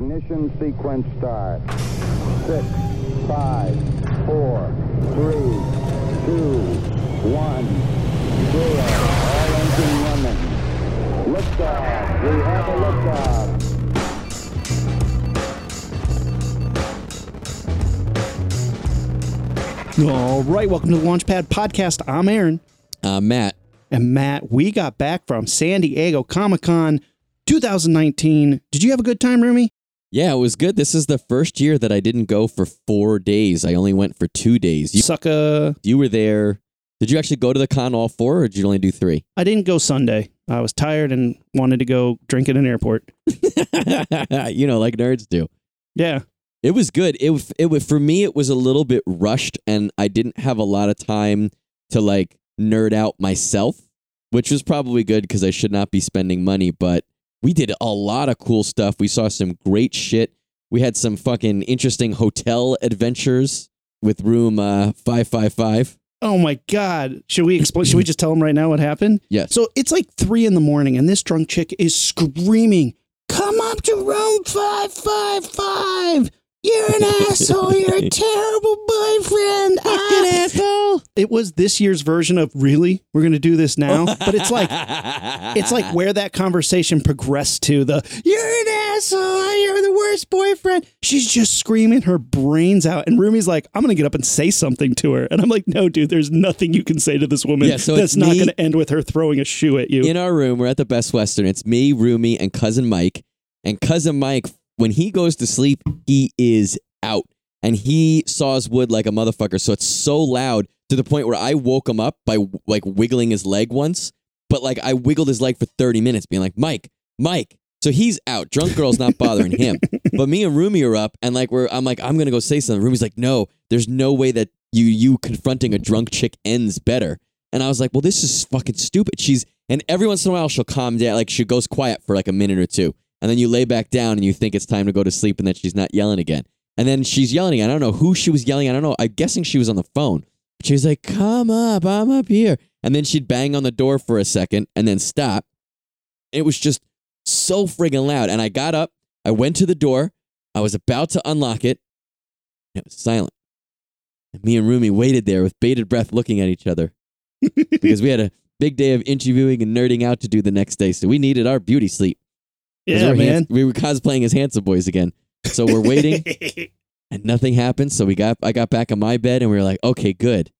Ignition sequence start. Six, five, four, three, two, one, zero. All engine running. Liftoff. We have a liftoff. All right, welcome to the Launchpad Podcast. I'm Aaron. Uh, Matt, And Matt, we got back from San Diego Comic Con 2019. Did you have a good time, Rumi? Yeah, it was good. This is the first year that I didn't go for four days. I only went for two days. You, Sucka. you were there. Did you actually go to the con all four, or did you only do three? I didn't go Sunday. I was tired and wanted to go drink at an airport. you know, like nerds do. Yeah. It was good. It it w- for me. It was a little bit rushed, and I didn't have a lot of time to like nerd out myself, which was probably good because I should not be spending money. But we did a lot of cool stuff. We saw some great shit. We had some fucking interesting hotel adventures with room uh, five five five. Oh my God. Should we explain? should we just tell them right now what happened? Yes. So it's like three in the morning, and this drunk chick is screaming, Come up to room 555. You're an asshole. You're a terrible boyfriend. Ah. asshole. It was this year's version of really, we're going to do this now. But it's like, it's like where that conversation progressed to the you're an asshole you're the worst boyfriend she's just screaming her brains out and rumi's like i'm gonna get up and say something to her and i'm like no dude there's nothing you can say to this woman Yeah, so that's not me- gonna end with her throwing a shoe at you in our room. We're at the Best Western. It's me, Rumi, and cousin Mike. And cousin Mike, when he goes to sleep, he is out, and he saws wood like a motherfucker. So it's so loud to the point where I woke him up by like wiggling his leg once. But like I wiggled his leg for thirty minutes, being like, Mike, Mike. So he's out. Drunk girl's not bothering him. But me and Rumi are up, and like we're, I'm like, I'm gonna go say something. Rumi's like, No, there's no way that you you confronting a drunk chick ends better. And I was like, well, this is fucking stupid. She's and every once in a while she'll calm down, like she goes quiet for like a minute or two, and then you lay back down and you think it's time to go to sleep, and then she's not yelling again. And then she's yelling again. I don't know who she was yelling. at. I don't know. I'm guessing she was on the phone. She was like, "Come up, I'm up here," and then she'd bang on the door for a second and then stop. It was just so friggin' loud. And I got up, I went to the door, I was about to unlock it, it was silent. And me and Rumi waited there with bated breath, looking at each other because we had a big day of interviewing and nerding out to do the next day. So we needed our beauty sleep. Yeah we're man hands- we were cosplaying as handsome boys again. So we're waiting and nothing happened. So we got I got back on my bed and we were like, okay, good.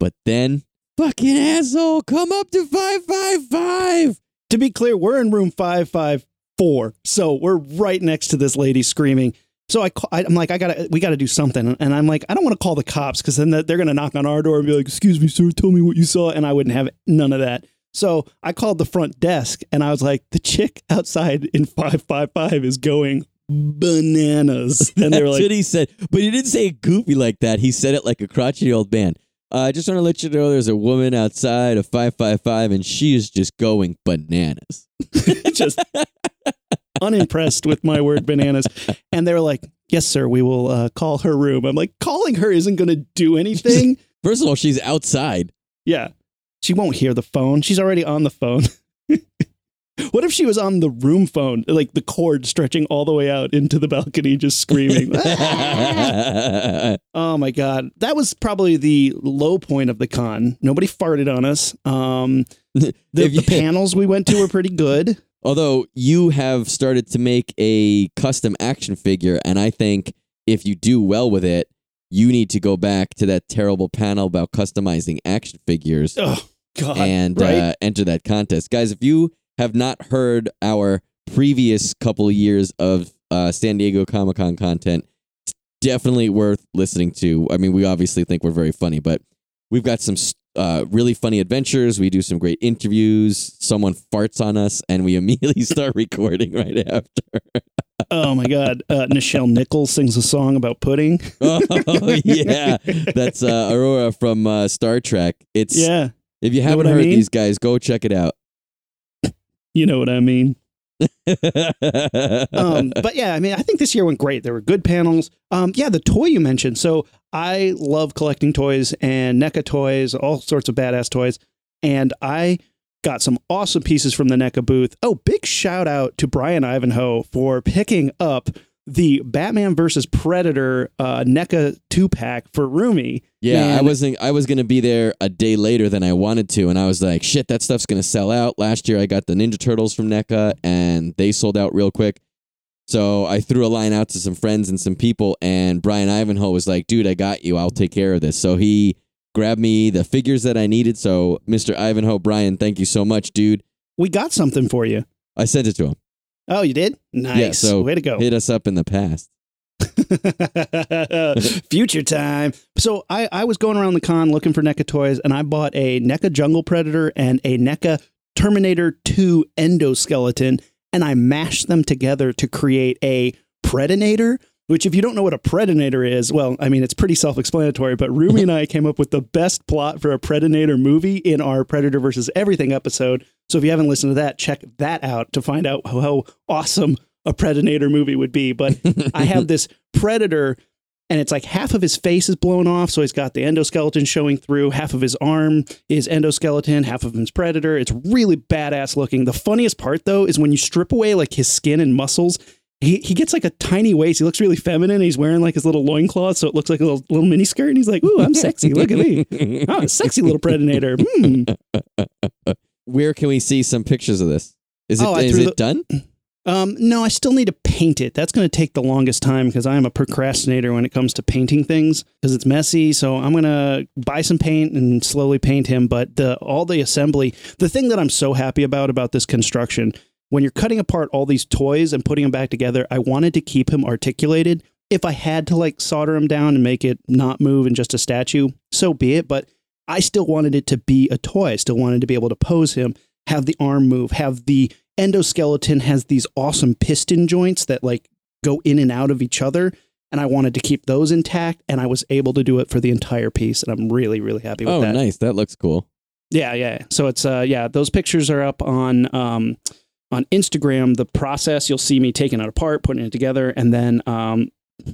But then fucking asshole, come up to five five five. to be clear we're in room 554 so we're right next to this lady screaming so I i'm like i gotta we gotta do something and i'm like i don't want to call the cops because then they're gonna knock on our door and be like excuse me sir tell me what you saw and i wouldn't have none of that so i called the front desk and i was like the chick outside in 555 is going bananas and they were That's like what he said. But he didn't say it goofy like that. He said it like a crotchety old man. Uh, I just want to let you know there's a woman outside of 555 and she is just going bananas. just unimpressed with my word bananas. And they were like, yes, sir, we will uh, call her room. I'm like, calling her isn't going to do anything. First of all, she's outside. yeah. She won't hear the phone. She's already on the phone. what if she was on the room phone, like the cord stretching all the way out into the balcony, just screaming? oh my God. That was probably the low point of the con. Nobody farted on us. Um, the, the panels we went to were pretty good. Although you have started to make a custom action figure, and I think if you do well with it, you need to go back to that terrible panel about customizing action figures Oh, God. and right? uh, enter that contest. Guys, if you have not heard our previous couple years of uh, San Diego Comic Con content, it's definitely worth listening to. I mean, we obviously think we're very funny, but we've got some uh, really funny adventures. We do some great interviews. Someone farts on us, and we immediately start recording right after. Oh my God. Uh, Nichelle Nichols sings a song about pudding. oh yeah, that's uh, Aurora from uh, Star Trek. It's Yeah. if you haven't what I heard mean? these guys, go check it out. You know what I mean? Um, but yeah, I mean, I think this year went great. There were good panels. Um, yeah, the toy you mentioned. So I love collecting toys and NECA toys, all sorts of badass toys. And I got some awesome pieces from the NECA booth. Oh, big shout out to Brian Ivanhoe for picking up the Batman versus Predator uh, NECA two pack for Rumi. Yeah, I wasn't. I was gonna be there a day later than I wanted to, and I was like, "Shit, that stuff's gonna sell out." Last year, I got the Ninja Turtles from NECA, and they sold out real quick. So I threw a line out to some friends and some people, and Brian Ivanhoe was like, "Dude, I got you. I'll take care of this." So he grabbed me the figures that I needed. So Mr. Ivanhoe, Brian, thank you so much, dude. We got something for you. I sent it to him. Oh, you did? Nice. so Way to go. Hit us up in the past. Future time. So I, I was going around the con looking for NECA toys, and I bought a NECA Jungle Predator and a NECA Terminator 2 endoskeleton, and I mashed them together to create a Predator. Which, if you don't know what a Predator is, well, I mean, it's pretty self explanatory, but Rumi and I came up with the best plot for a Predator movie in our Predator versus Everything episode. So if you haven't listened to that, check that out to find out how, how awesome a Predator movie would be. But I have this Predator, and it's like half of his face is blown off. So he's got the endoskeleton showing through. Half of his arm is endoskeleton, half of him's Predator. It's really badass looking. The funniest part, though, is when you strip away like his skin and muscles. He, he gets like a tiny waist. He looks really feminine. He's wearing like his little loincloth, so it looks like a little, little mini skirt. And he's like, Ooh, I'm sexy. Look at me. I'm a sexy little Predator. Hmm. Where can we see some pictures of this? Is it Oh, is it the- done? Um, no, I still need to paint it. That's going to take the longest time because I am a procrastinator when it comes to painting things because it's messy. So I'm going to buy some paint and slowly paint him. But the all the assembly, the thing that I'm so happy about about this construction, when you're cutting apart all these toys and putting them back together, I wanted to keep him articulated. If I had to like solder him down and make it not move and just a statue, so be it. But I still wanted it to be a toy. I still wanted to be able to pose him, have the arm move, have the endoskeleton has these awesome piston joints that like go in and out of each other. And I wanted to keep those intact, and I was able to do it for the entire piece, and I'm really, really happy with Oh, that. nice. That looks cool. Yeah, yeah. So it's uh yeah, those pictures are up on um on Instagram, the process, you'll see me taking it apart, putting it together, and then um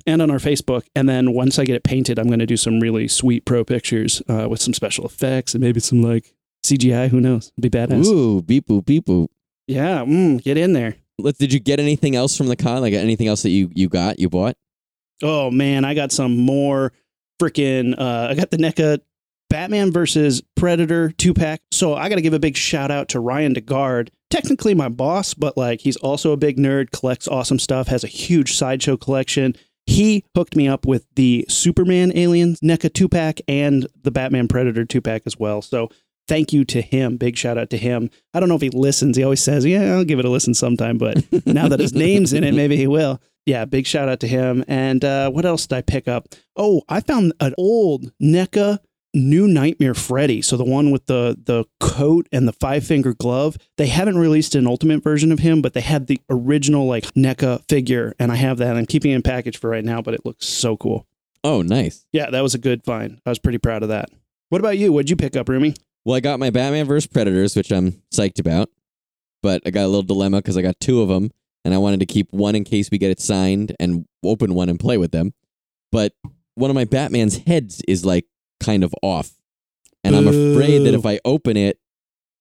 and on our Facebook. And then once I get it painted, I'm gonna do some really sweet pro pictures uh with some special effects and maybe some like CGI, who knows? Be badass. Ooh, beep boop beep boop. Yeah, mm, get in there. Let's, did you get anything else from the con? Like anything else that you you got, you bought? Oh man, I got some more freaking uh I got the NECA Batman versus Predator two pack. So I gotta give a big shout out to Ryan DeGard. Technically my boss, but like he's also a big nerd, collects awesome stuff, has a huge sideshow collection. He hooked me up with the Superman Aliens NECA two pack and the Batman Predator two pack as well. So thank you to him. Big shout out to him. I don't know if he listens. He always says, Yeah, I'll give it a listen sometime, but now that his name's in it, maybe he will. Yeah, big shout out to him. And uh, what else did I pick up? Oh, I found an old NECA New Nightmare Freddy. So the one with the the coat and the five finger glove. They haven't released an ultimate version of him, but they had the original like NECA figure, and I have that. I'm keeping it in package for right now, but it looks so cool. Oh, nice. Yeah, that was a good find. I was pretty proud of that. What about you? What'd you pick up, Rumi? Well, I got my Batman vs Predators, which I'm psyched about, but I got a little dilemma because I got two of them, and I wanted to keep one in case we get it signed and open one and play with them. But one of my Batman's heads is like kind of off, and I'm afraid that if I open it,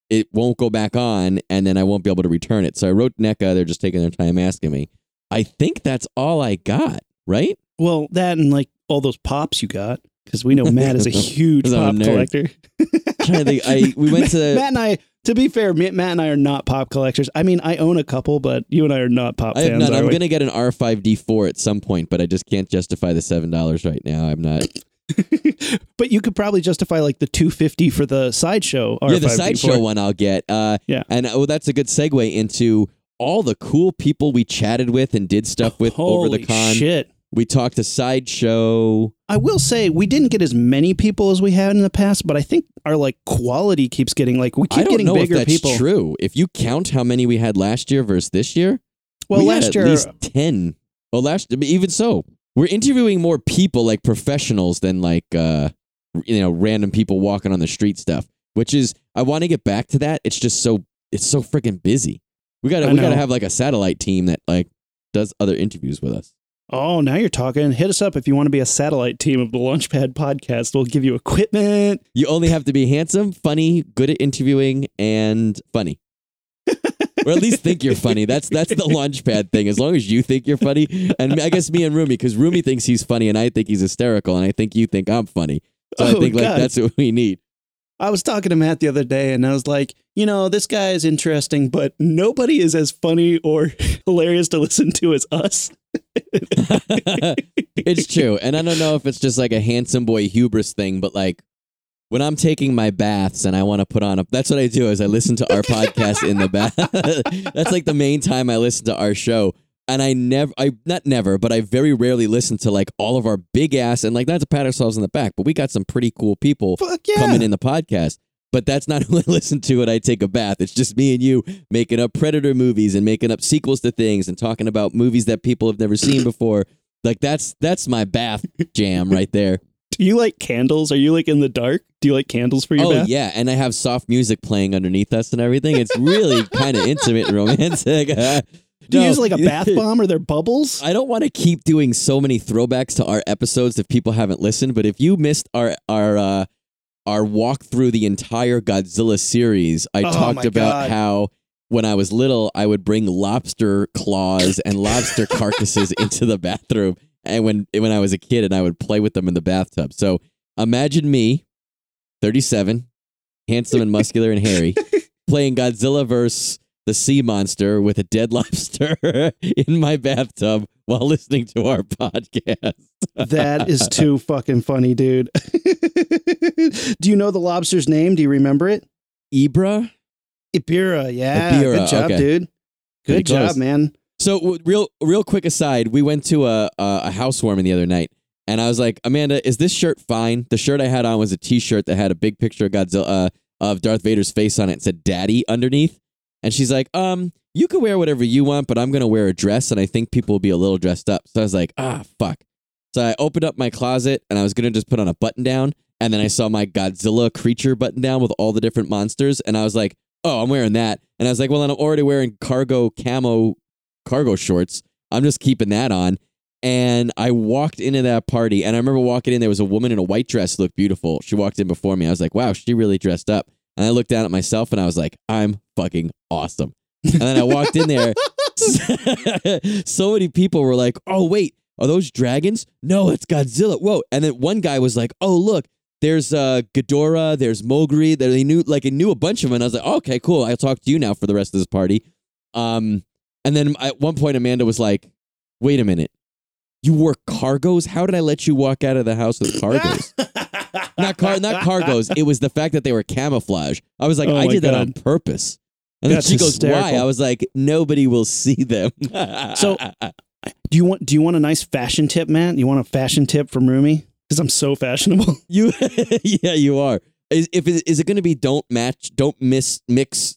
it won't go back on, and then I won't be able to return it. So I wrote NECA. They're just taking their time asking me. I think that's all I got. Right? Well, that and like all those pops you got, because we know Matt is a huge 'Cause I'm a pop collector. to think. I we went to Matt and I. To be fair, Matt and I are not pop collectors. I mean, I own a couple, but you and I are not pop I fans. are I'm we? gonna get an R5D4 at some point, but I just can't justify the seven dollars right now. I'm not. but you could probably justify like the 250 for the sideshow. yeah, the sideshow one I'll get. Uh, Yeah. and oh, that's a good segue into all the cool people we chatted with and did stuff with over the Holy con. Shit. We talked to sideshow. I will say we didn't get as many people as we had in the past, but I think our like quality keeps getting like we keep I don't getting know if bigger that's people. true. If you count how many we had last year versus this year, Well, we last year at least ten. Well, last even so, we're interviewing more people like professionals than like uh, you know random people walking on the street stuff. Which is I want to get back to that. It's just so it's so freaking busy. We gotta we gotta have like a satellite team that like does other interviews with us. Oh, now you're talking. Hit us up if you want to be a satellite team of the Launchpad podcast. We'll give you equipment. You only have to be handsome, funny, good at interviewing, and funny. Or at least think you're funny. That's that's the launch pad thing. As long as you think you're funny, and I guess me and Rumi, because Rumi thinks he's funny, and I think he's hysterical, and I think you think I'm funny. So I Oh, think like God. that's what we need. I was talking to Matt the other day and I was like, you know, this guy is interesting, but nobody is as funny or hilarious to listen to as us. it's true. And I don't know if it's just like a handsome boy hubris thing, but like when I'm taking my baths and I want to put on a that's what I do is I listen to our podcast in the bath. that's like the main time I listen to our show. And I never I not never, but I very rarely listen to like all of our big ass and like not to pat ourselves on the back, but we got some pretty cool people yeah. coming in the podcast. But that's not who I listen to when I take a bath. It's just me and you making up Predator movies and making up sequels to things and talking about movies that people have never seen before. Like that's that's my bath jam right there. Do you like candles? Are you like in the dark? Do you like candles for your oh bath? yeah, and I have soft music playing underneath us and everything. It's really kind of intimate and romantic. Do you No. use like a bath bomb? Are there bubbles? I don't want to keep doing so many throwbacks to our episodes if people haven't listened, but if you missed our our uh, our walk through the entire Godzilla series, I Oh, talked about God. how when I was little, I would bring lobster claws and lobster carcasses into the bathroom, and when when I was a kid, and I would play with them in the bathtub. So imagine me, thirty seven, handsome and muscular and hairy, playing Godzilla versus the sea monster with a dead lobster in my bathtub while listening to our podcast. that is too fucking funny, dude. Do you know the lobster's name? Do you remember it? Ibra. Ebirah. Yeah. Ebirah, Good job, okay. dude. Pretty Good job, close. man. So real real quick aside, we went to a, a housewarming the other night, and I was like, Amanda, is this shirt fine? The shirt I had on was a T-shirt that had a big picture of Godzilla uh, of Darth Vader's face on it. and said "Daddy" underneath, and she's like, um, you can wear whatever you want, but I'm gonna wear a dress, and I think people will be a little dressed up. So I was like, ah, fuck. So I opened up my closet, and I was gonna just put on a button down, and then I saw my Godzilla creature button down with all the different monsters, and I was like, oh, I'm wearing that, and I was like, well, then I'm already wearing cargo camo cargo shorts. I'm just keeping that on. And I walked into that party, and I remember walking in. There was a woman in a white dress, looked beautiful. She walked in before me. I was like, "Wow, she really dressed up." And I looked down at myself, and I was like, "I'm fucking awesome." And then I walked in there. so many people were like, "Oh wait, are those dragons? No, it's Godzilla." Whoa! And then one guy was like, "Oh look, there's uh Ghidorah, there's Mogri." They knew like he knew a bunch of them. And I was like, "Okay, cool. I'll talk to you now for the rest of this party." Um, and then at one point, Amanda was like, "Wait a minute, you wore cargos? How did I let you walk out of the house with cargos? not car, not cargos. It was the fact that they were camouflage. I was like, Oh I did that on purpose." And then she goes, "Why?" I was like, "Nobody will see them." So- Do you want do you want a nice fashion tip, man? You want a fashion tip from Rumi? Because I'm so fashionable. you, yeah, you are. Is if it, is it going to be don't match, don't miss mix?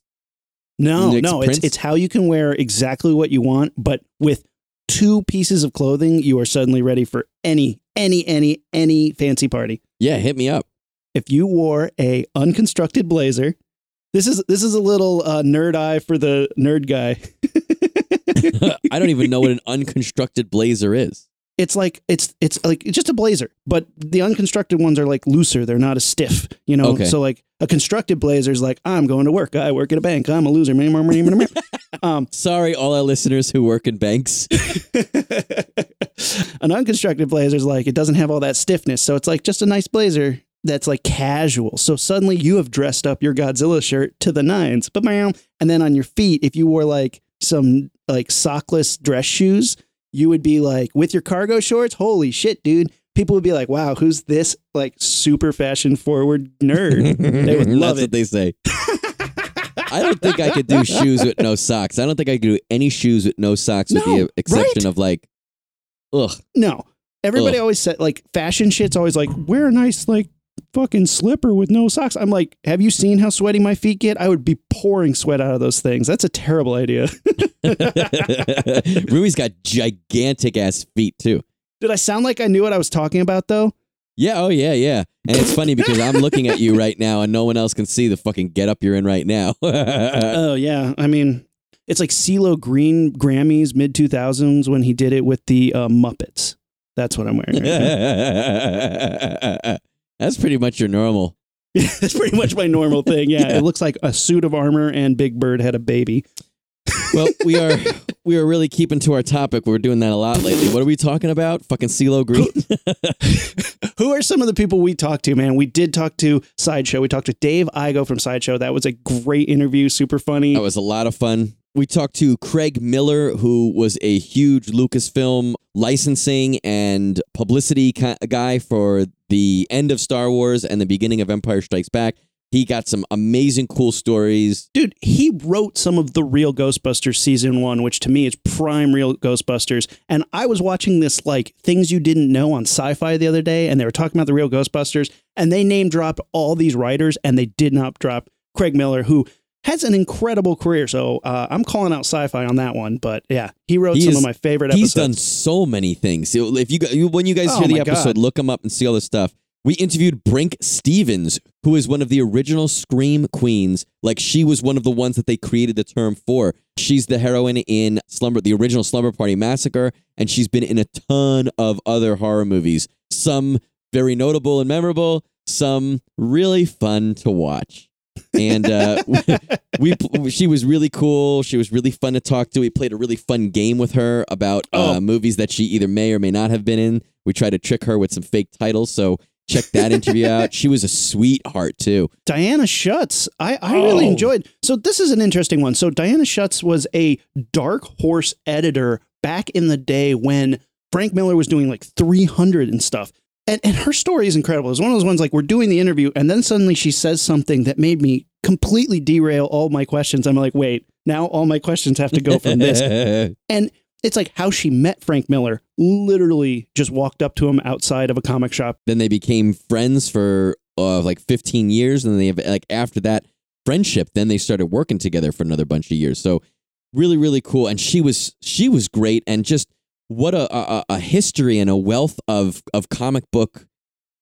No, Nick's no, it's it's how you can wear exactly what you want, but with two pieces of clothing, you are suddenly ready for any any any any fancy party. Yeah, hit me up. If you wore a unconstructed blazer, this is this is a little uh, nerd eye for the nerd guy. I don't even know what an unconstructed blazer is. it's like it's it's like it's just a blazer, but the unconstructed ones are like looser. They're not as stiff, you know. Okay. So like a constructed blazer is like I'm going to work. I work at a bank. I'm a loser. um, Sorry, all our listeners who work in banks. an unconstructed blazer is like it doesn't have all that stiffness, so it's like just a nice blazer that's like casual. So suddenly you have dressed up your Godzilla shirt to the nines, Ba-bam. and then on your feet, if you wore like some like sockless dress shoes, you would be like with your cargo shorts. Holy shit, dude! People would be like, "Wow, who's this like super fashion forward nerd?" They would love That's it. what they say. I don't think I could do shoes with no socks. I don't think I could do any shoes with no socks, with No, the exception right? of like, ugh. No. Everybody Ugh. always said like fashion shit's always like wear a nice like fucking slipper with no socks. I'm like, have you seen how sweaty my feet get? I would be pouring sweat out of those things. That's a terrible idea. Rumi's got gigantic ass feet too. Did I sound like I knew what I was talking about though? Yeah, oh yeah, yeah. And it's funny because I'm looking at you right now and no one else can see the fucking get up you're in right now. Oh yeah. I mean, it's like CeeLo Green Grammys mid 2000s when he did it with the uh, Muppets. That's what I'm wearing. Right now. That's pretty much your normal. That's pretty much my normal thing. Yeah, Yeah. It looks like a suit of armor and Big Bird had a baby. Well, we are we are really keeping to our topic. We're doing that a lot lately. What are we talking about? Fucking CeeLo Green. Who are some of the people we talked to, man? We did talk to Sideshow. We talked to Dave Igo from Sideshow. That was a great interview, super funny. That was a lot of fun. We talked to Craig Miller, who was a huge Lucasfilm licensing and publicity guy for the end of Star Wars and the beginning of Empire Strikes Back. He got some amazing, cool stories. Dude, he wrote some of the real Ghostbusters season one, which to me is prime real Ghostbusters. And I was watching this like things you didn't know on sci fi the other day, and they were talking about the real Ghostbusters, and they name dropped all these writers, and they did not drop Craig Miller, who has an incredible career. So uh, I'm calling out sci fi on that one. But yeah, he wrote He some is- of my favorite Episodes. He's done so many things. If you when you guys Oh hear the episode, God. look him up and see all this stuff. We interviewed Brinke Stevens, who is one of the original Scream queens. Like she was one of the ones that they created the term for. She's the heroine in Slumber, the original Slumber Party Massacre, and she's been in a ton of other horror movies. Some very notable and memorable, some really fun to watch. And uh, we, we she was really cool. She was really fun to talk to. We played a really fun game with her about uh, Oh. movies that she either may or may not have been in. We tried to trick her with some fake titles. So check that interview out. She was a sweetheart too. Diana Schutz. I, I really Oh. enjoyed. So this is an interesting one. So Diana Schutz was a Dark Horse editor back in the day when Frank Miller was doing like 300 and stuff. And, and her story is incredible. It's one of those ones like we're doing the interview and then suddenly she says something that made me completely derail all my questions. I'm like, wait, now all my questions have to go from this. And it's like how she met Frank Miller. Literally just walked up to him outside of a comic shop. then they became friends for uh, like 15 years, and then they have like after that friendship, then they started working together for another bunch of years. So really, really cool. And she was she was great, and just what a a, a history and a wealth of of comic book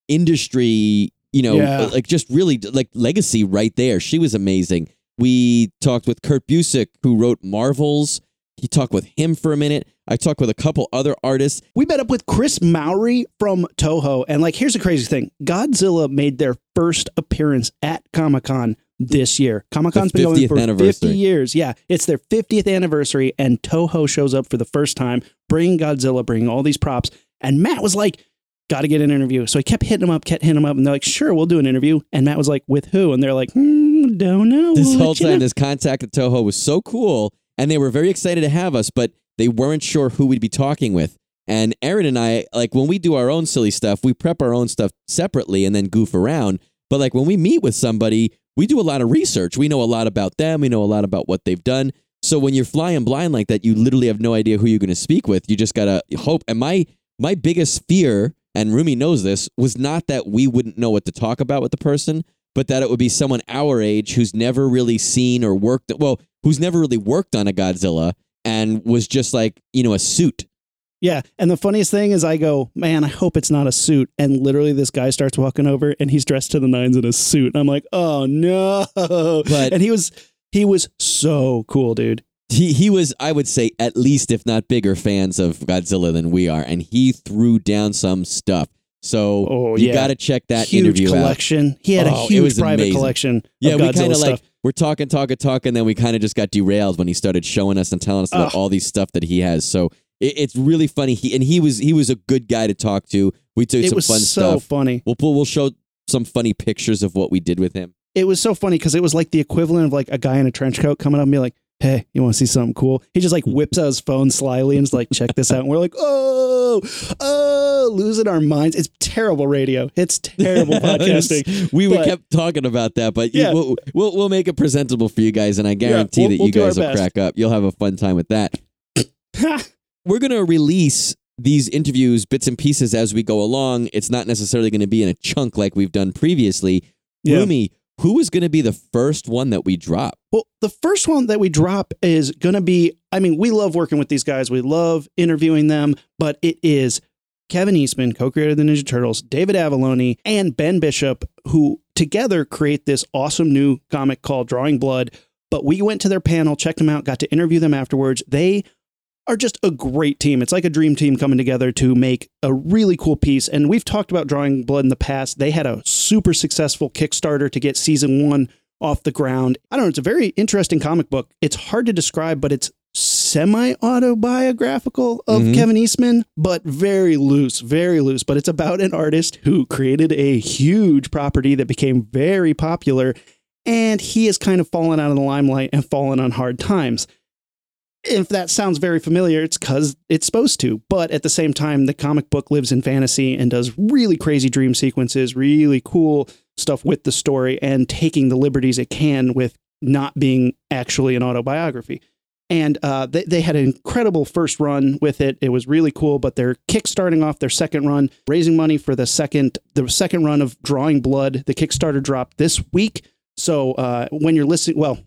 industry. You know, Yeah. like just really like legacy right there. She was amazing. We talked with Kurt Busiek, who wrote Marvels. He talked with him for a minute. I talked with a couple other artists. We met up with Chris Mowry from Toho. And like, here's the crazy thing Godzilla made their first appearance at Comic Con this year. Comic Con's been going for 50 years. Yeah, it's their 50th anniversary. And Toho shows up for the first time, bringing Godzilla, bringing all these props. And Matt was like, Got to get an interview. So I kept hitting him up, kept hitting him up. And they're like, Sure, we'll do an interview. And Matt was like, With who? And they're like, hmm, Don't know. this We'll whole time, know." this contact at Toho was so cool, and they were very excited to have us, but they weren't sure who we'd be talking with. And Aaron and I, like when we do our own silly stuff, we prep our own stuff separately and then goof around. But like when we meet with somebody, we do a lot of research. We know a lot about them. We know a lot about what they've done. So when you're flying blind like that, you literally have no idea who you're going to speak with. You just gotta hope. And my my biggest fear, and Rumi knows this, was not that we wouldn't know what to talk about with the person, but that it would be someone our age who's never really seen or worked well, who's never really worked on a Godzilla and was just like, you know, a suit. Yeah. And the funniest thing is, I go, man, I hope it's not a suit. And literally, this guy starts walking over and he's dressed to the nines in a suit. And I'm like, oh no. But- and he was, he was so cool, dude. He he was, I would say, at least if not bigger fans of Godzilla than we are, and he threw down some stuff. So Oh, you yeah. got to check that huge interview out. collection. He had Oh, a huge private amazing. collection. Yeah, of we kind of like. We're talking, talking, talking, and then we kind of just got derailed when he started showing us and telling us about Ugh. all these stuff that he has. So it, it's really funny. He and he was he was a good guy to talk to. We took It some was fun so stuff. funny. We'll pull, we'll show some funny pictures of what we did with him. It was so funny because it was like the equivalent of like a guy in a trench coat coming up and be like, hey, you want to see something cool? He just like whips out his phone slyly and is like, check this out. And we're like, oh, oh, losing our minds. It's terrible radio. It's terrible podcasting. we But- kept talking about that, but you- Yeah. we'll, we'll we'll make it presentable for you guys, and I guarantee we'll- that you guys will best. crack up. You'll have a fun time with that. We're gonna release these interviews bits and pieces as we go along. It's not necessarily going to be in a chunk like we've done previously. Yeah. Rumi, who is going to be the first one that we drop? Well, the first one that we drop is going to be I mean, we love working with these guys. We love interviewing them, but it is Kevin Eastman, co-creator of the Ninja Turtles, David Avallone, and Ben Bishop who together create this awesome new comic called Drawing Blood. But we went to their panel, checked them out, got to interview them afterwards. They are just a great team. It's like a dream team coming together to make a really cool piece. And we've talked about Drawing Blood in the past. They had a super successful Kickstarter to get season one off the ground. I don't know. It's a very interesting comic book. It's hard to describe, but it's semi autobiographical of Mhm. Kevin Eastman, but very loose, very loose. But it's about an artist who created a huge property that became very popular, and he has kind of fallen out of the limelight and fallen on hard times. If that sounds very familiar, it's because it's supposed to. But at the same time, the comic book lives in fantasy and does really crazy dream sequences, really cool stuff with the story, and taking the liberties it can with not being actually an autobiography. And uh, they, they had an incredible first run with it. It was really cool, but they're kickstarting off their second run, raising money for the second the second run of Drawing Blood. The Kickstarter dropped this week. So uh, when you're listening, well,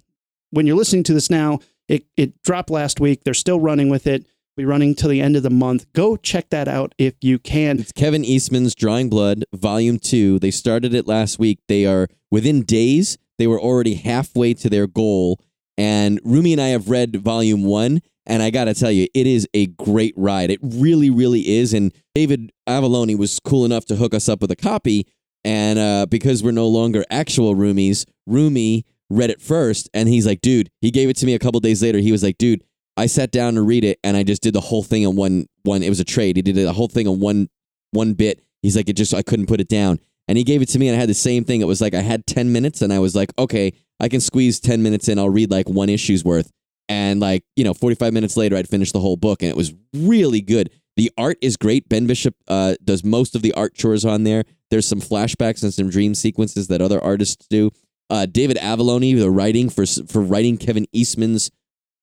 when you're listening to this now, it, it dropped last week. They're still running with it. Be running till the end of the month. Go check that out if you can. It's Kevin Eastman's Drawing Blood, Volume 2. They started it last week. They are within days, they were already halfway to their goal. And Rumi and I have read Volume 1, and I got to tell you, it is a great ride. It really, really is. And David Avallone was cool enough to hook us up with a copy. And uh, because we're no longer actual Rumies, Rumi read it first, and he's like, dude, he gave it to me a couple days later. He was like, dude, I sat down to read it, and I just did the whole thing in one one. It was a trade. He did the whole thing in one one bit. He's like, it just I couldn't put it down, and he gave it to me, and I had the same thing. It was like I had ten minutes, and I was like, okay, I can squeeze ten minutes in. I'll read like one issue's worth, and like you know, forty five minutes later, I'd finished the whole book, and it was really good. The art is great. Ben Bishop uh, does most of the art chores on there. There's some flashbacks and some dream sequences that other artists do. Uh, David Avallone, the writing for for writing Kevin Eastman's,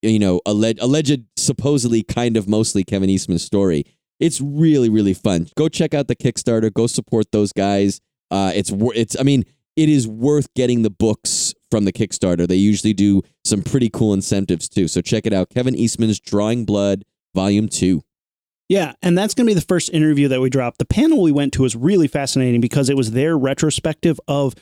you know, alleged, alleged supposedly kind of mostly Kevin Eastman's story. It's really really fun. Go check out the Kickstarter. Go support those guys. Uh, it's it's. I mean, it is worth getting the books from the Kickstarter. They usually do some pretty cool incentives too. So check it out. Kevin Eastman's Drawing Blood, Volume Two. Yeah, and that's going to be the first interview that we dropped. The panel we went to was really fascinating because it was their retrospective of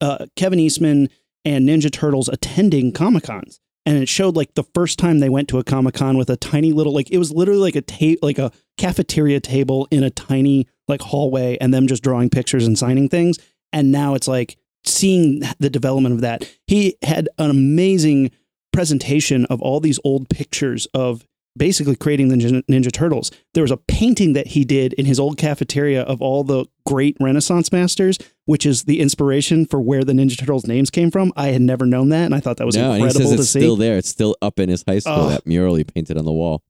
uh, Kevin Eastman and Ninja Turtles attending Comic Cons, and it showed like the first time they went to a Comic Con with a tiny little like it was literally like a ta- like a cafeteria table in a tiny like hallway, and them just drawing pictures and signing things. And now it's like seeing the development of that. He had an amazing presentation of all these old pictures of basically creating the Ninja, Ninja Turtles. There was a painting that he did in his old cafeteria of all the great Renaissance masters, which is the inspiration for where the Ninja Turtles names came from. I had never known that, and I thought that was no, incredible says to it's see. still there. It's still up in his high school. Oh. That mural he painted on the wall.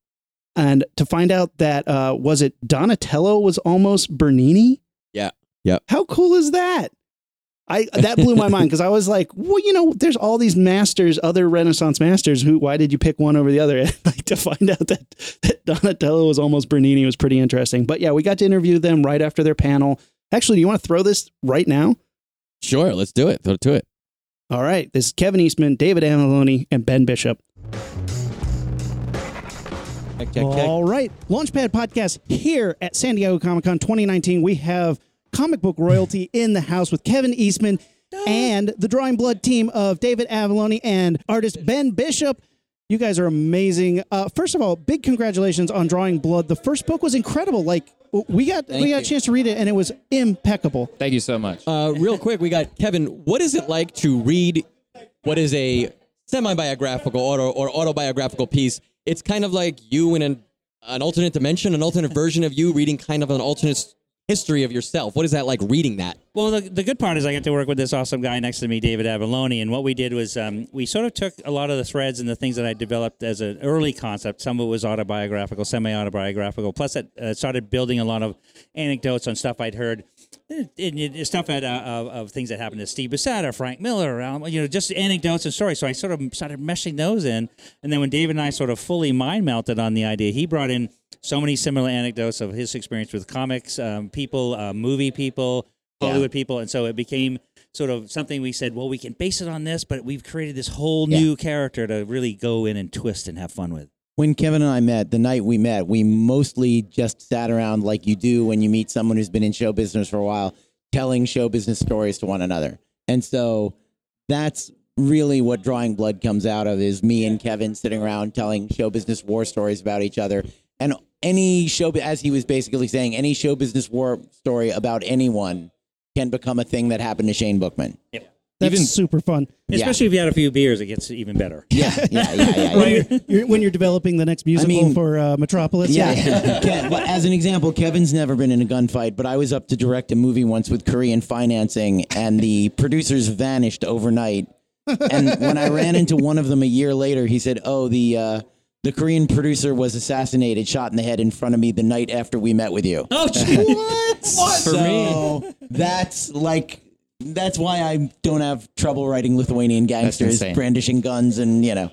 and to find out that uh, was it Donatello was almost Bernini. Yeah. Yep. How cool is that? I that blew my mind because I was like, well, you know, there's all these masters, other Renaissance masters. Who? Why did you pick one over the other? like to find out that, that Donatello was almost Bernini was pretty interesting. But yeah, we got to interview them right after their panel. Actually, do you want to throw this right now? Sure, let's do it. Throw it to it. All right, this is Kevin Eastman, David Avallone, and Ben Bishop. Check, check, All right. Launchpad Podcast here at San Diego Comic Con 2019. We have comic book royalty in the house with Kevin Eastman and the Drawing Blood team of David Avallone and artist Ben Bishop. You guys are amazing. Uh, first of all, big congratulations on Drawing Blood. The first book was incredible. Like we got Thank we got a chance to read it and it was impeccable. Thank you so much. Uh, real quick, we got Kevin. What is it like to read what is a semi-biographical auto or autobiographical piece? It's kind of like you in an, an alternate dimension, an alternate version of you reading kind of an alternate s- history of yourself. What is that like reading that? Well, the, the good part is I get to work with this awesome guy next to me, David Avallone. And what we did was um, we sort of took a lot of the threads and the things that I developed as an early concept. Some of it was autobiographical, semi autobiographical. Plus, it uh, started building a lot of anecdotes on stuff I'd heard. It, it, it- stuff at, uh, of, of things that happened to Steve Bissette, Frank Miller, um, you know, just anecdotes and stories. So I sort of started meshing those in. And then when David and I sort of fully mind melted on the idea, he brought in so many similar anecdotes of his experience with comics, um, people, uh, movie people, Hollywood people, and so it became sort of something we said, well, we can base it on this, but we've created this whole new character to really go in and twist and have fun with. When Kevin and I met, the night we met, we mostly just sat around like you do when you meet someone who's been in show business for a while, telling show business stories to one another. And so that's really what Drawing Blood comes out of is me and Kevin sitting around telling show business war stories about each other. And any show, as he was basically saying, any show business war story about anyone can become a thing that happened to Shane Bookman. That's Even- super fun. Especially if you had a few beers, it gets even better. Yeah, yeah, yeah, yeah. When yeah. you're, you're, when you're developing the next musical mean- for uh, Metropolis. Yeah. Ke- well, as an example, Kevin's never been in a gunfight, but I was up to direct a movie once with Korean financing, and the producers vanished overnight. And when I ran into one of them a year later, he said, "Oh, the uh, the Korean producer was assassinated, shot in the head in front of me the night after we met with you." Oh, gee. What? For so that's like that's why I don't have trouble writing Lithuanian gangsters insane. brandishing guns and you know.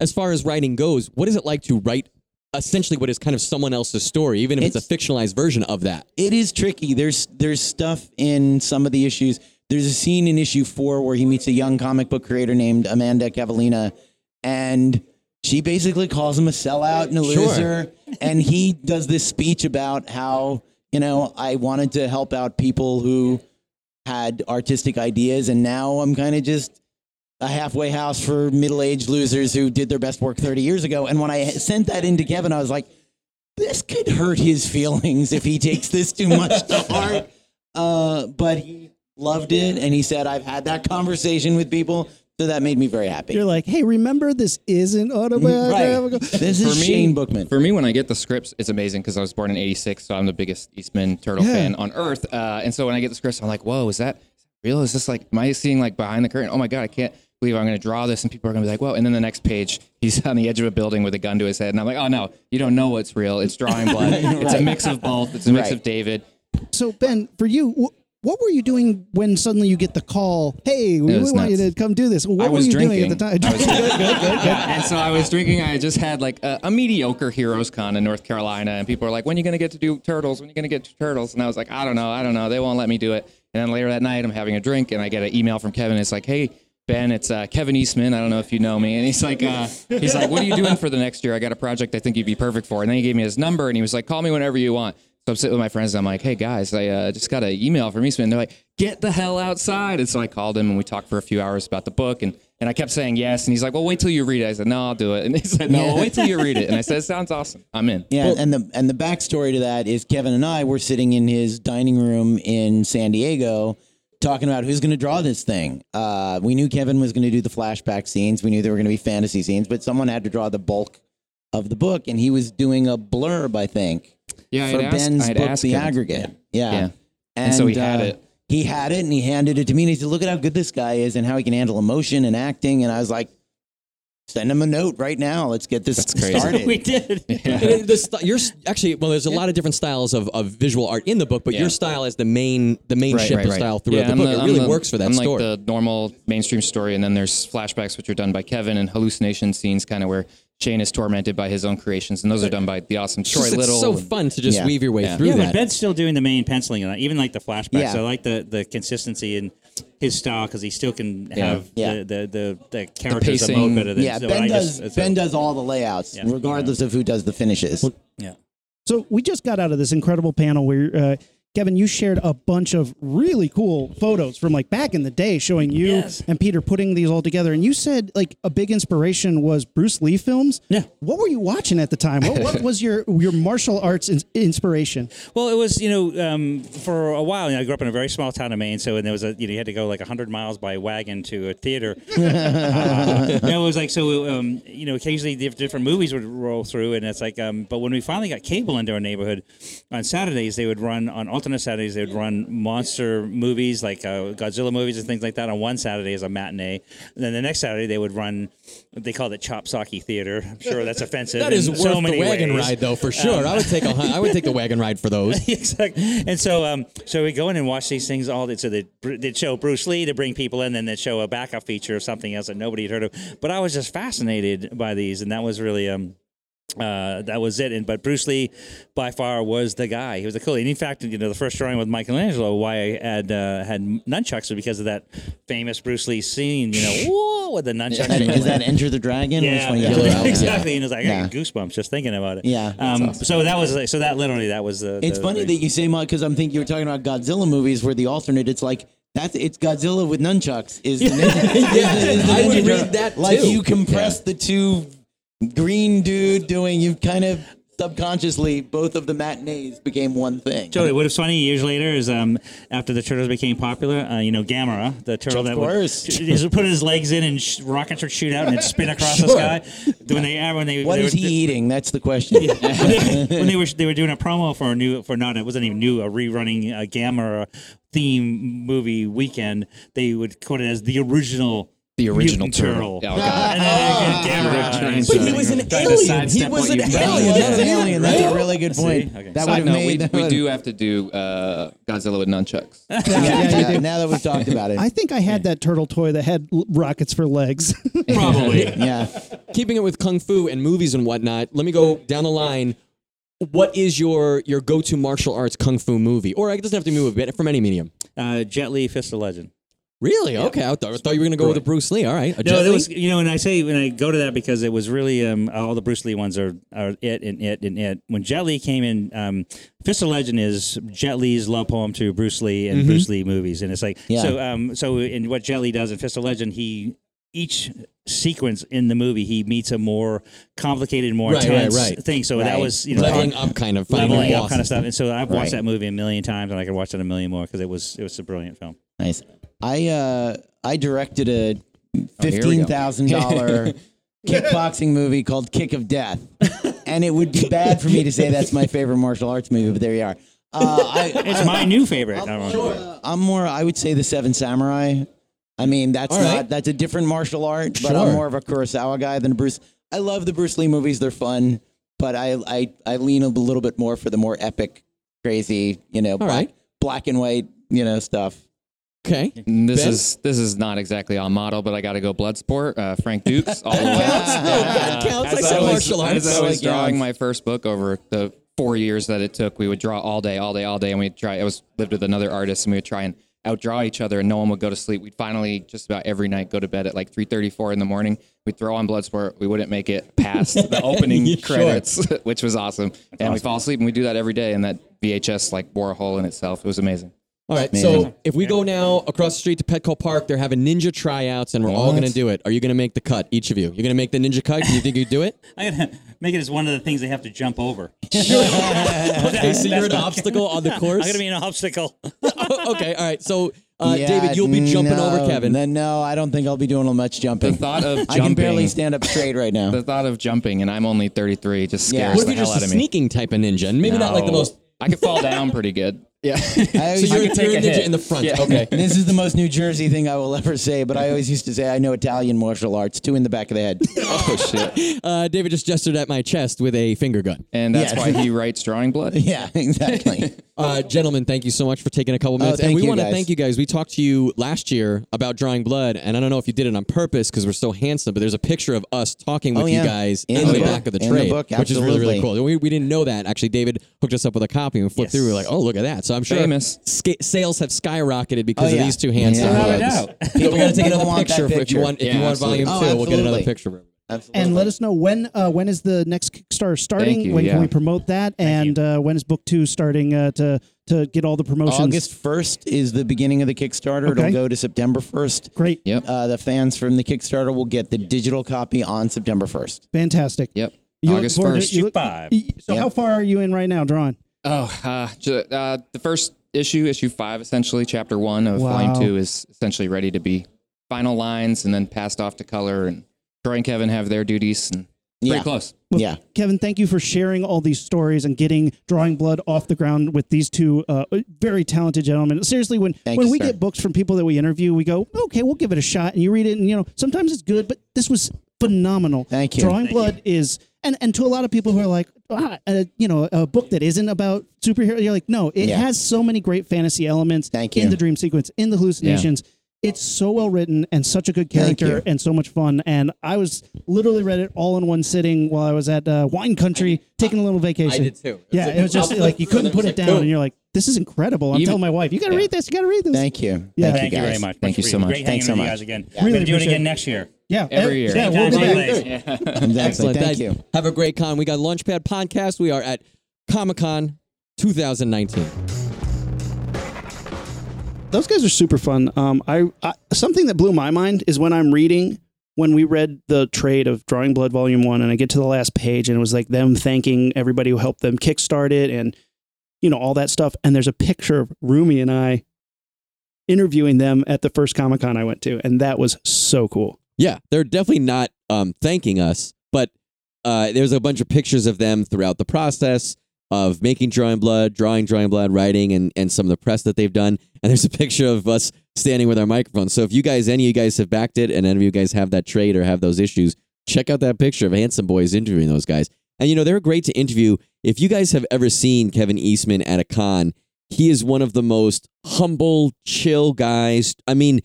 As far as writing goes, what is it like to write essentially what is kind of someone else's story, even if it's, It's- a fictionalized version of that? it is tricky. There's there's stuff in some of the issues. There's a scene in issue four where he meets a young comic book creator named Amanda Cavallina, and she basically calls him a sellout and a Sure. loser. and he does this speech about how you know I wanted to help out people who had artistic ideas, and now I'm kind of just a halfway house for middle-aged losers who did their best work 30 years ago. And when I sent that in to Kevin, I was like, this could hurt his feelings if he takes this too much to heart. Uh, but he loved it, and he said, "I've had that conversation with people." So that made me very happy. You're like, hey, remember this isn't autobiographical. This is For me- Shane Bookman. For me, when I get the scripts, it's amazing because I was born in '86, so I'm the biggest Eastman Turtle Yeah. fan on earth. Uh, and so when I get the scripts, I'm like, "Whoa, is that real? Is this like, am I seeing like behind the curtain? Oh my god, I can't believe I'm going to draw this." And people are going to be like, "Whoa!" And then the next page, he's on the edge of a building with a gun to his head, and I'm like, "Oh no, you don't know what's real. It's drawing blood. It's a mix of both. It's a mix Right. of David." So Ben, for you, wh- what were you doing when suddenly you get the call? Hey, we want you to come do this. What I were was you drinking. doing at the time? I was- good, good, good, good. And so I was drinking. I just had like a, a mediocre Heroes Con in North Carolina, and people were like, "When are you going to get to do turtles? When are you going to get to turtles?" And I was like, "I don't know. I don't know. They won't let me do it." And then later that night, I'm having a drink, and I get an email from Kevin. It's like, "Hey." Ben, it's uh, Kevin Eastman. I don't know if you know me, and he's like, uh, he's like, "What are you doing for the next year? I got a project I think you'd be perfect for." And then he gave me his number, and he was like, "Call me whenever you want." So I'm sitting with my friends, and I'm like, "Hey guys, I uh, just got an email from Eastman." And They're like, "Get the hell outside!" And so I called him, and we talked for a few hours about the book, and and I kept saying yes, and he's like, "Well, wait till you read it." I said, "No, I'll do it," and he said, "No, well, wait till you read it." And I said, "Sounds awesome. I'm in." Yeah, and the and the backstory to that is Kevin and I were sitting in his dining room in San Diego talking about who's going to draw this thing. Uh, we knew Kevin was going to do the flashback scenes. We knew there were going to be fantasy scenes, but someone had to draw the bulk of the book, and he was doing a blurb, I think, Yeah, for I'd asked- Ben's I'd book, asked The him. Aggregate. Yeah. Yeah. And so he had uh, it. He had it, and he handed it to me, and he said, "Look at how good this guy is, and how he can handle emotion and acting." And I was like, "Send him a note right now. Let's get this That's crazy. started." we did. And it- the st- your actually, well, there's a lot of different styles of, of visual art in the book, but Yeah. your style is the main the main Right, ship right, right. style throughout Yeah, the I'm book. it I'm really the- works for that I'm story. like the normal mainstream story, and then there's flashbacks which are done by Kevin and hallucination scenes, kind of where Shane is tormented by his own creations, and those are done by the awesome It's Troy just- it's Little. so and- fun to just Yeah. weave your way Yeah. through Yeah, but that. Ben's still doing the main penciling on even like the flashbacks. Yeah. I like the, the consistency in his style because he still can have Yeah. The, the, the, the characters pacing. emote better than Yeah, so Ben does. just- ben does all the layouts, Yeah. regardless of who does the finishes. Yeah. So we just got out of this incredible panel where uh, Kevin, you shared a bunch of really cool photos from like back in the day, showing you Yes. and Peter putting these all together. And you said like a big inspiration was Bruce Lee films. Yeah. What were you watching at the time? What, what was your your martial arts in- inspiration? Well, it was you know um, for a while. You know, I grew up in a very small town of Maine, so and there was a you know you had to go like hundred miles by wagon to a theater. uh, it was like so um, you know occasionally different movies would roll through, and it's like um, but when we finally got cable into our neighborhood on Saturdays, they would run on alternate Saturdays they would run monster movies like uh, Godzilla movies and things like that on one Saturday as a matinee. And then the next Saturday they would run. They called it Chop Socky Theater. I'm sure that's offensive. that is in worth so the wagon ways. ride, though, for sure. I would take a hun- I would take the wagon ride for those. exactly. And so, um, so we go in and watch these things all. Day. So they they'd show Bruce Lee to bring people in, then they'd show a backup feature or something else that nobody had heard of. But I was just fascinated by these, and that was really um. Uh, that was it, and but Bruce Lee, by far, was the guy. He was the cool. And in fact, you know, the first drawing with Michelangelo, why I had uh, had nunchucks was because of that famous Bruce Lee scene. You know, whoa, with the nunchucks. And is that Enter the Dragon? Yeah, you got? exactly. And it's like I Yeah. get goosebumps just thinking about it. Yeah. Um, So that was so that literally that was the. It's the- funny the- that you say Mike because I'm thinking you were talking about Godzilla movies where the alternate it's like that's it's Godzilla with nunchucks is the Yeah, is the I would read that like too. you compress the two green dude doing you kind of subconsciously, both of the matinees became one thing. Totally. What is funny years later is um, after the turtles became popular, uh, you know, Gamera, the turtle Of that course. would just put his legs in and sh- rockets would shoot out and it'd spin across the sky. When they uh, when they What they is were, he eating? That's the question. when they were they were doing a promo for a new for not it wasn't even new a rerunning uh, Gamera theme movie weekend. They would quote it as the original. The original mutant turtle. turtle. Oh, God. And then again, They're Gamera. trying But he was an alien. He was an alien. Yeah. That's an alien. That's a really good point. Okay. That would have note, made. we, we do have to do uh, Godzilla with nunchucks. Yeah, Yeah, yeah, now that we've talked about it. I think I had that turtle toy that had l- rockets for legs. Probably. yeah. Keeping it with kung fu and movies and whatnot, let me go down the line. What is your your go to martial arts kung fu movie, or it doesn't have to be a movie, but from any medium? Uh, Jet Li, Fist of Legend. Really? Okay, I thought, I thought you were going to go with a Bruce Lee. All right, a No, was you know, and I say when I go to that because it was really um, all the Bruce Lee ones are are it and it and it. When Jet Li came in, um, Fist of Legend is Jet Li's love poem to Bruce Lee and Bruce Lee movies, and it's like Yeah. so. Um, so in what Jet Li does in Fist of Legend, he each sequence in the movie he meets a more complicated, more Right, right, intense right. thing. So that was you know leveling up, kind of leveling up kind of stuff. And so I've watched Right. that movie a million times, and I could watch it a million more because it was it was a brilliant film. Nice. I uh I directed a fifteen thousand dollar kickboxing movie called Kick of Death, and it would be bad for me to say that's my favorite martial arts movie, but there you are. Uh, I, It's my new favorite. I don't know. I'm more. I would say the Seven Samurai. I mean, that's All not right. that's a different martial art, but Sure. I'm more of a Kurosawa guy than a Bruce. I love the Bruce Lee movies; they're fun, but I I, I lean a little bit more for the more epic, crazy, you know, black, right. black and white, you know, stuff. Okay, This Ben? is this is not exactly on model, but I got to go Bloodsport. Uh, Frank Dux all the way. that counts. I As said was- martial arts. As I was it drawing my first book over the four years that it took, we would draw all day, all day, all day, and we'd try. I was lived with another artist, and we would try and outdraw each other, and no one would go to sleep. We'd finally just about every night go to bed at like three thirty, four in the morning. We'd throw on Bloodsport. We wouldn't make it past the opening sure. credits, which was awesome. and we fall asleep, and we do that every day. And that VHS like bore a hole in itself. It was amazing. All right. Amazing. So if we go now across the street to Petco Park, they're having ninja tryouts, and we're all What? going to do it. Are you going to make the cut, each of you? You're going to make the ninja cut? Do you think you do it? I'm gonna make it as one of the things they have to jump over. Okay, so you're an obstacle on the course. I'm gonna be an obstacle. okay, all right. So uh, Yeah, David, you'll be jumping no, over Kevin. then No, I don't think I'll be doing much jumping. The thought of jumping I can barely jumping- stand up straight right now. The thought of jumping, and I'm only 33, just Yeah. scares what if the you're hell just out a of me. sneaking type of ninja, and maybe not like the No. most? I could fall down pretty good. Yeah. I so you're, you're could a take a ninja hit. in the front. Yeah. Okay. this is the most New Jersey thing I will ever say, but I always used to say I know Italian martial arts, two in the back of the head. Oh shit! Uh, David just gestured at my chest with a finger gun. And that's Yeah. why he writes drawing blood. yeah, exactly. Uh, gentlemen, thank you so much for taking a couple minutes. and Oh, thank we want to thank you guys. We talked to you last year about drawing blood, and I don't know if you did it on purpose because we're so handsome, but there's a picture of us talking with Oh, you guys In in the the book. back of the In the book, which is really, really cool. We, we didn't know that. Actually, David hooked us up with a copy and we flipped Yes. through. We were like, oh, look at that. So I'm sure Famous. sca- sales have skyrocketed because Oh, of yeah. these two handsome Yeah. bloods. Without a doubt. So we got to take another want picture, for if you picture. want. If you Yeah, want volume absolutely. two, Oh, we'll get another absolutely. picture. Absolutely. and let us know when uh, when is the next Kickstarter starting? you, when yeah. can we promote that? and uh, when is book two starting uh, to to get all the promotions? August 1st is the beginning of the Kickstarter. Okay. It'll go to September 1st. Great, Yep. Uh, the fans from the Kickstarter will get the digital copy on September 1st. fantastic. Yep. You look August forward to- first. you look- Five. So Yep. how far are you in right now, drawing? Oh, uh, uh, the first issue, issue five, essentially, chapter one of Wow. volume two is essentially ready to be final lines and then passed off to color. And Troy and Kevin have their duties and pretty Yeah. close. Well, Yeah. Kevin, thank you for sharing all these stories and getting drawing blood off the ground with these two uh, very talented gentlemen. Seriously, when Thank when we sir. get books from people that we interview, we go, okay, we'll give it a shot, and you read it, and you know sometimes it's good, but this was phenomenal. Thank you. Drawing Thank blood is. And, and to a lot of people who are like, ah, uh, you know, a book that isn't about superhero, you're like, no, it Yeah. has so many great fantasy elements Thank you. in the dream sequence, in the hallucinations. It's so well written and such a good character and so much fun. And I was literally read it all in one sitting while I was at uh, wine country taking a little vacation. I did too. Yeah, it was just like you couldn't put it down, and you're like, "This is incredible." I'm Even- telling my wife, "You got to Yeah. read this. You got to read this." Thank you. Yeah. Thank, Thank you guys. very much. Thank you so much. Great Thanks hanging so with you much. guys again. Really We're gonna do it again it. next year. Yeah, Every year. Yeah, we'll be Same back. place. Exactly. Excellent. Thank Guys, you. Have a great con. We got Launchpad Podcast. We are at Comic Con 2019. Those guys are super fun. Um, I, I something that blew my mind is when I'm reading when we read the trade of Drawing Blood Volume One, and I get to the last page, and it was like them thanking everybody who helped them kickstart it, and you know all that stuff. And there's a picture of Rumi and I interviewing them at the first Comic Con I went to, and that was so cool. Yeah, they're definitely not um, thanking us, but uh, there's a bunch of pictures of them throughout the process of making Drawing Blood, drawing Drawing Blood, writing, and, and some of the press that they've done. And there's a picture of us standing with our microphones. So if you guys, any of you guys have backed it, and any of you guys have that trade or have those issues, check out that picture of Handsome Boys interviewing those guys. And you know, they're great to interview. If you guys have ever seen Kevin Eastman at a con, he is one of the most humble, chill guys. I mean,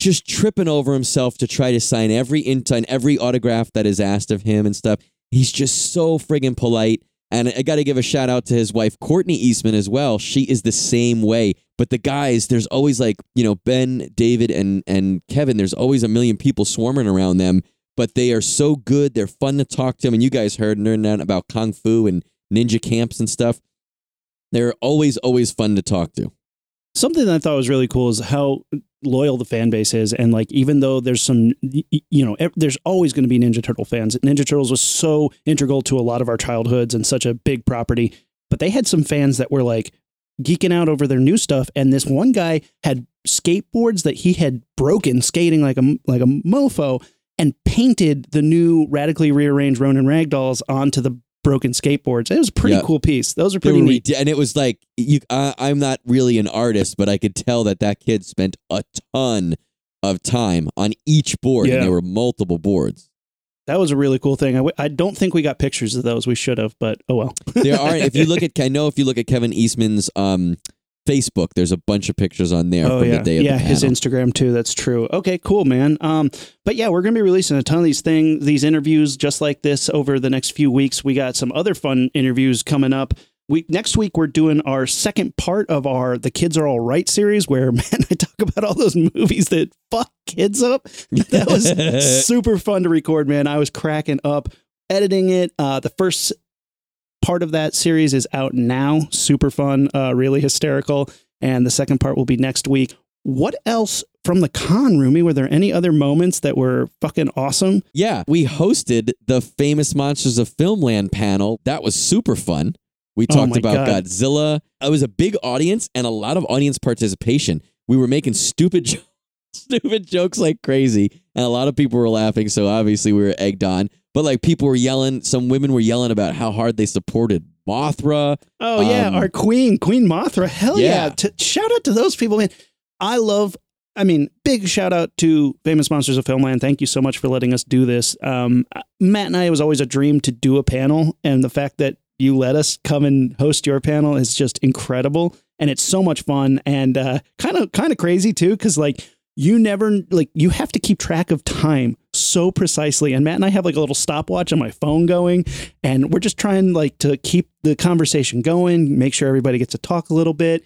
just tripping over himself to try to sign every in sign every autograph that is asked of him and stuff. He's just so friggin' polite. And I got to give a shout out to his wife, Courtney Eastman, as well. She is the same way. But the guys, there's always like, you know, Ben, David, and, and Kevin, there's always a million people swarming around them. But they are so good. They're fun to talk to. And you guys heard learned about Kung Fu and ninja camps and stuff. They're always, always fun to talk to. Something I thought was really cool is how loyal the fan base is, and like even though there's some, you know, there's always going to be Ninja Turtle fans. Ninja Turtles was so integral to a lot of our childhoods and such a big property, but they had some fans that were like geeking out over their new stuff. And this one guy had skateboards that he had broken skating like a like a mofo, and painted the new radically rearranged Ronin ragdolls onto the broken skateboards. It was a pretty cool piece. Those are They pretty were neat. and it was like you. I, I'm not really an artist, but I could tell that that kid spent a ton of time on each board, Yeah. and there were multiple boards. That was a really cool thing. I, w- I don't think we got pictures of those. We should have, but oh well. There are. if you look at, I know if you look at Kevin Eastman's um, Facebook, there's a bunch of pictures on there oh from yeah, the day of yeah, the his. Instagram too. That's true. Okay, cool, man. Um, but yeah, we're gonna be releasing a ton of these things, these interviews, just like this over the next few weeks. We got some other fun interviews coming up. We next week we're doing our second part of our "The Kids Are All Right" series, where man, I talk about all those movies that fuck kids up. That was super fun to record, man. I was cracking up editing it. Uh, the first part of that series is out now. Super fun, uh, really hysterical. And the second part will be next week. What else from the con, Rumi? Were there any other moments that were fucking awesome? Yeah, we hosted the famous Monsters of Filmland panel. That was super fun. We Oh talked my about God. Godzilla. It was a big audience and a lot of audience participation. We were making stupid, stupid jokes like crazy, and a lot of people were laughing. So obviously we were egged on. But like people were yelling. Some women were yelling about how hard they supported Mothra. Oh yeah, Um, our queen, Queen Mothra. Hell yeah! Yeah. T- shout out to those people, man. I love. I mean, big shout out to Famous Monsters of Filmland. Thank you so much for letting us do this. Um, Matt and I, it was always a dream to do a panel, and the fact that you let us come and host your panel is just incredible, and it's so much fun and kind of kind of crazy too, because like you never like you have to keep track of time so precisely and matt and i have like a little stopwatch on my phone going and we're just trying like to keep the conversation going make sure everybody gets to talk a little bit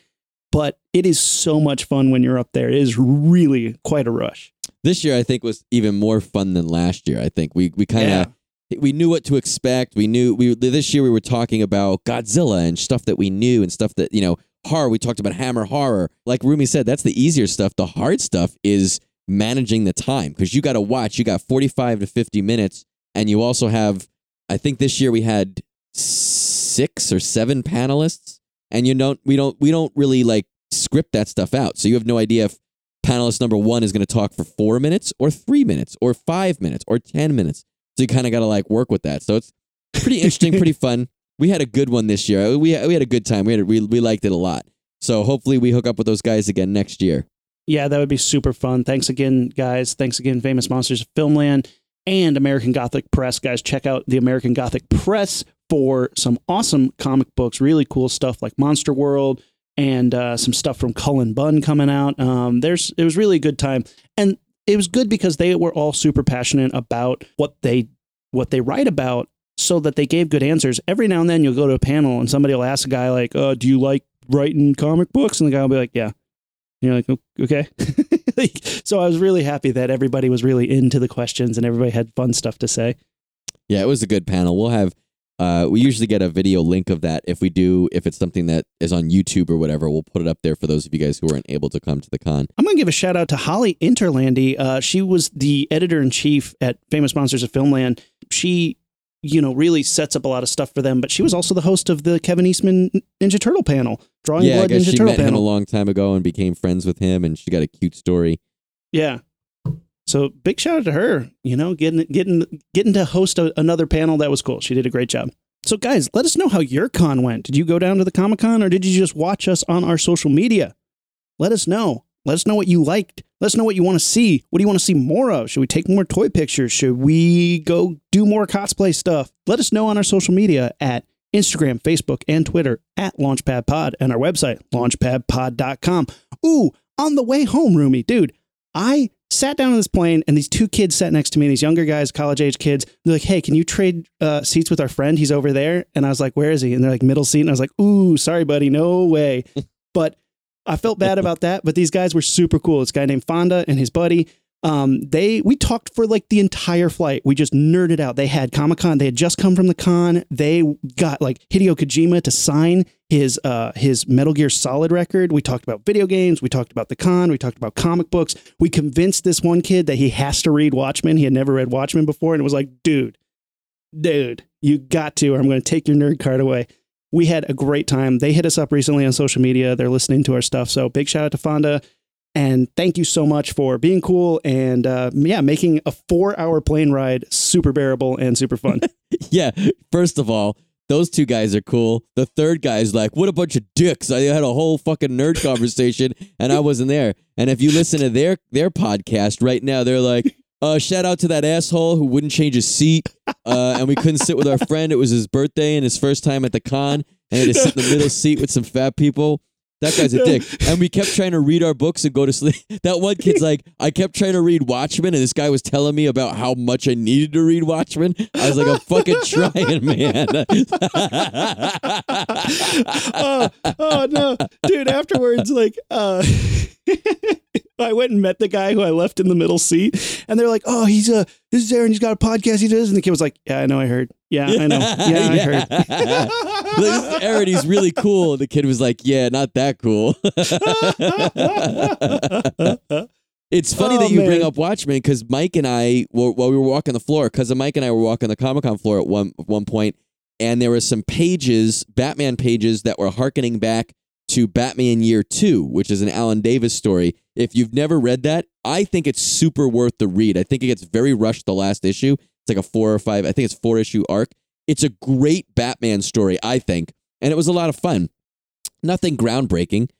but it is so much fun when you're up there it is really quite a rush This year, I think, was even more fun than last year. I think we we kind of we knew what to expect. We knew we this year we were talking about Godzilla and stuff that we knew and stuff that you know horror. We talked about Hammer horror. Like Rumi said, that's the easier stuff. The hard stuff is managing the time because you got to watch. You got forty five to fifty minutes, and you also have. I think this year we had six or seven panelists, and you don't. We don't. We don't really like script that stuff out. So you have no idea if panelist number one is going to talk for four minutes or three minutes or five minutes or 10 minutes. So you kind of got to like work with that. So it's pretty interesting, pretty fun. We had a good one this year. We, we had a good time. We, had we, we liked it a lot. So hopefully we hook up with those guys again next year. Yeah that would be super fun. Thanks again guys. Thanks again famous monsters of filmland and american gothic press. Guys check out the american gothic press for some awesome comic books really cool stuff like monster world and uh, some stuff from cullen bunn coming out. Um, there's it was really a good time. And it was good because they were all super passionate about what they what they write about so that they gave good answers. Every now and then you'll go to a panel and somebody will ask a guy like uh, do you like writing comic books? And the guy will be like yeah you're like, okay. Like, so I was really happy that everybody was really into the questions and everybody had fun stuff to say. Yeah, it was a good panel. We'll have Uh, we usually get a video link of that. If we do, if it's something that is on YouTube or whatever, we'll put it up there for those of you guys who weren't able to come to the con. I'm going to give a shout out to Holly Interlandi. Uh, she was the editor in chief at Famous Monsters of Filmland. She, you know, really sets up a lot of stuff for them. But she was also the host of the Kevin Eastman Ninja Turtle panel, Drawing yeah, I Blood guess Ninja she Turtle met him a long time ago and became friends with him, and she got a cute story. Yeah. So big shout out to her. You know, getting getting getting to host a, another panel that was cool. She did a great job. So guys, let us know how your con went. Did you go down to the Comic Con or did you just watch us on our social media? Let us know. Let us know what you liked. Let us know what you want to see. What do you want to see more of? Should we take more toy pictures? Should we go do more cosplay stuff? Let us know on our social media at Instagram, Facebook, and Twitter at Launchpad Pod and our website, launchpadpod.com. Ooh, on the way home, Rumi, dude, I sat down on this plane and these two kids sat next to me, these younger guys, college age kids. They're like, hey, can you trade uh, seats with our friend? He's over there. And I was like, where is he? And they're like, middle seat. And I was like, ooh, sorry, buddy, no way. but I felt bad about that. But these guys were super cool. This guy named Fonda and his buddy. Um, they we talked for like the entire flight. We just nerded out. They had Comic Con. They had just come from the con. They got like Hideo Kojima to sign his uh his Metal Gear Solid record. We talked about video games. We talked about the con. We talked about comic books. We convinced this one kid that he has to read Watchmen. He had never read Watchmen before, and it was like, dude, dude, you got to, or I'm going to take your nerd card away. We had a great time. They hit us up recently on social media. They're listening to our stuff. So big shout out to Fonda. And thank you so much for being cool and uh, yeah, making a four hour plane ride super bearable and super fun. Yeah, first of all, those two guys are cool. The third guy's like, what a bunch of dicks. I had a whole fucking nerd conversation and I wasn't there. And if you listen to their their podcast right now, they're like, uh, shout out to that asshole who wouldn't change his seat. Uh, and we couldn't sit with our friend. It was his birthday and his first time at the con. And he had to sit in the middle seat with some fat people. That guy's a dick. And we kept trying to read our books and go to sleep. That one kid's like, I kept trying to read Watchmen, and this guy was telling me about how much I needed to read Watchmen. I was like, I'm fucking trying, man. oh, oh no, dude! Afterwards, like, uh, I went and met the guy who I left in the middle seat, and they're like, "Oh, he's a this is Aaron. He's got a podcast. He does." And the kid was like, "Yeah, I know. I heard. Yeah, I know. Yeah, I heard." Like, this is Aaron, he's really cool. The kid was like, Yeah, not that cool. it's funny Oh, that you bring up Watchmen because Mike and I, while we were walking the floor, because Mike and I were walking the Comic Con floor at one one point, and there were some pages, Batman pages, that were harkening back to Batman Year Two, which is an Alan Davis story. If you've never read that, I think it's super worth the read. I think it gets very rushed the last issue. It's like a four or five, I think it's four issue arc. It's a great Batman story, I think, and it was a lot of fun. Nothing groundbreaking.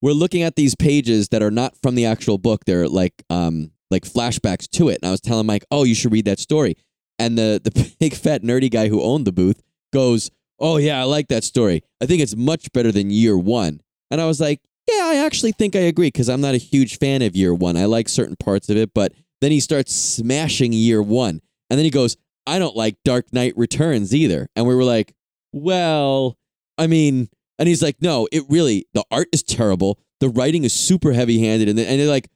We're looking at these pages that are not from the actual book. They're like um like flashbacks to it. And I was telling Mike, "Oh, you should read that story." And the the big fat nerdy guy who owned the booth goes, "Oh yeah, I like that story. I think it's much better than Year 1." And I was like, "Yeah, I actually think I agree because I'm not a huge fan of Year 1. I like certain parts of it, but then he starts smashing Year 1. And then he goes, "I don't like Dark Knight Returns either." And we were like, "Well, I mean, and he's like, no, it really, the art is terrible. The writing is super heavy handed. And, and they're like,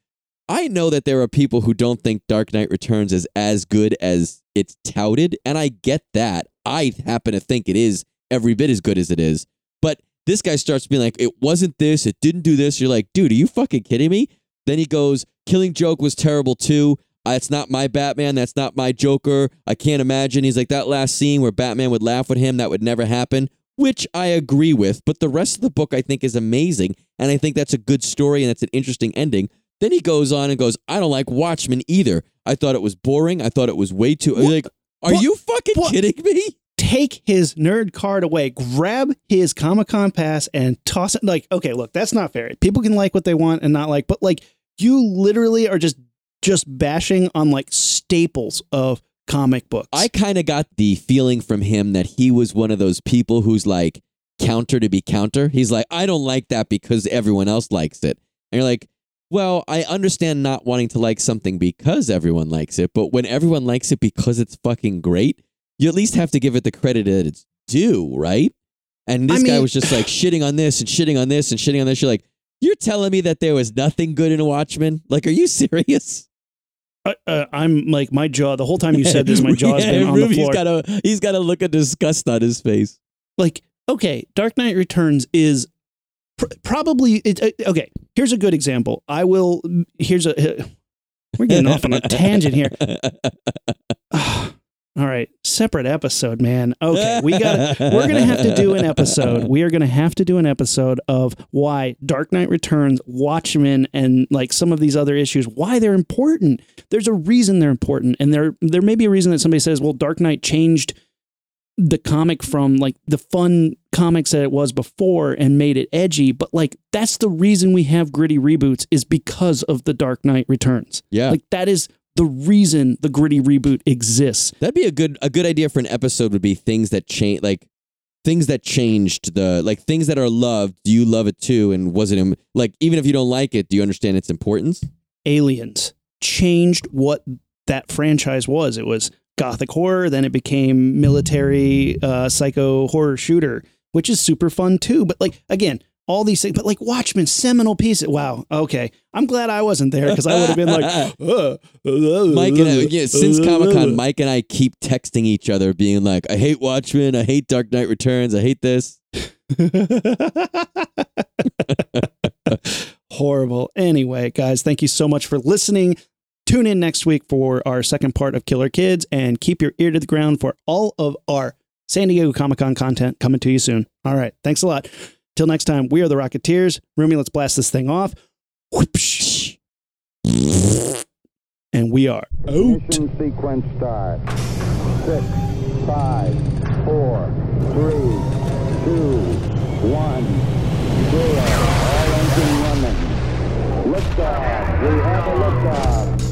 I know that there are people who don't think Dark Knight Returns is as good as it's touted. And I get that. I happen to think it is every bit as good as it is. But this guy starts being like, it wasn't this, it didn't do this. You're like, dude, are you fucking kidding me? Then he goes, Killing Joke was terrible too. That's not my Batman. That's not my Joker. I can't imagine. He's like, that last scene where Batman would laugh at him, that would never happen which I agree with, but the rest of the book I think is amazing, and I think that's a good story and that's an interesting ending. Then he goes on and goes, I don't like Watchmen either. I thought it was boring. I thought it was way too like are What? you fucking What? kidding me? Take his nerd card away, grab his Comic Con pass, and toss it. Like, okay, look, that's not fair. People can like what they want and not like, but like, you literally are just just bashing on like staples of comic books. I kind of got the feeling from him that he was one of those people who's like counter to be counter. He's like, I don't like that because everyone else likes it. And you're like, well, I understand not wanting to like something because everyone likes it, but when everyone likes it because it's fucking great, you at least have to give it the credit that it's due, right? And this I guy was just like shitting on this and shitting on this and shitting on this. You're like, you're telling me that there was nothing good in Watchmen? Like, are you serious? Uh, uh, I'm like my jaw. The whole time you said this, my jaw's Yeah, been on the floor. got a he's got a look of disgust on his face. like okay dark knight returns is pr- probably it, uh, okay here's a good example i will here's a we're getting off on a tangent here all right. Separate episode man. Okay. We got to we're gonna have to do an episode. We are gonna have to do an episode of why dark knight returns watchmen and like some of these other issues why they're important. There's a reason they're important and there there may be a reason that somebody says well dark knight changed the comic from like the fun comics that it was before and made it edgy but like that's the reason we have gritty reboots is because of the dark knight returns. Yeah. like that is the reason the gritty reboot exists That'd be a good a good idea for an episode would be things that change like things that changed the like things that are loved. Do you love it too? And was it im- like even if you don't like it, do you understand its importance? aliens changed what that franchise was it was gothic horror then it became military uh psycho horror shooter which is super fun too but like again all these things but like watchmen seminal piece wow okay i'm glad i wasn't there because i would have been like uh, Mike and I, yeah, since Comic Con, Mike and I keep texting each other, being like, "I hate Watchmen. I hate Dark Knight Returns. I hate this." Horrible. Anyway, guys, thank you so much for listening. Tune in next week for our second part of Killer Kids and keep your ear to the ground for all of our San Diego Comic Con content coming to you soon. All right. Thanks a lot. Till next time, we are the Rocketeers. Rumi, let's blast this thing off. And we are out. Mission sequence start. Six, five, four, three, two, one, zero. All engine running. Liftoff. We have a liftoff.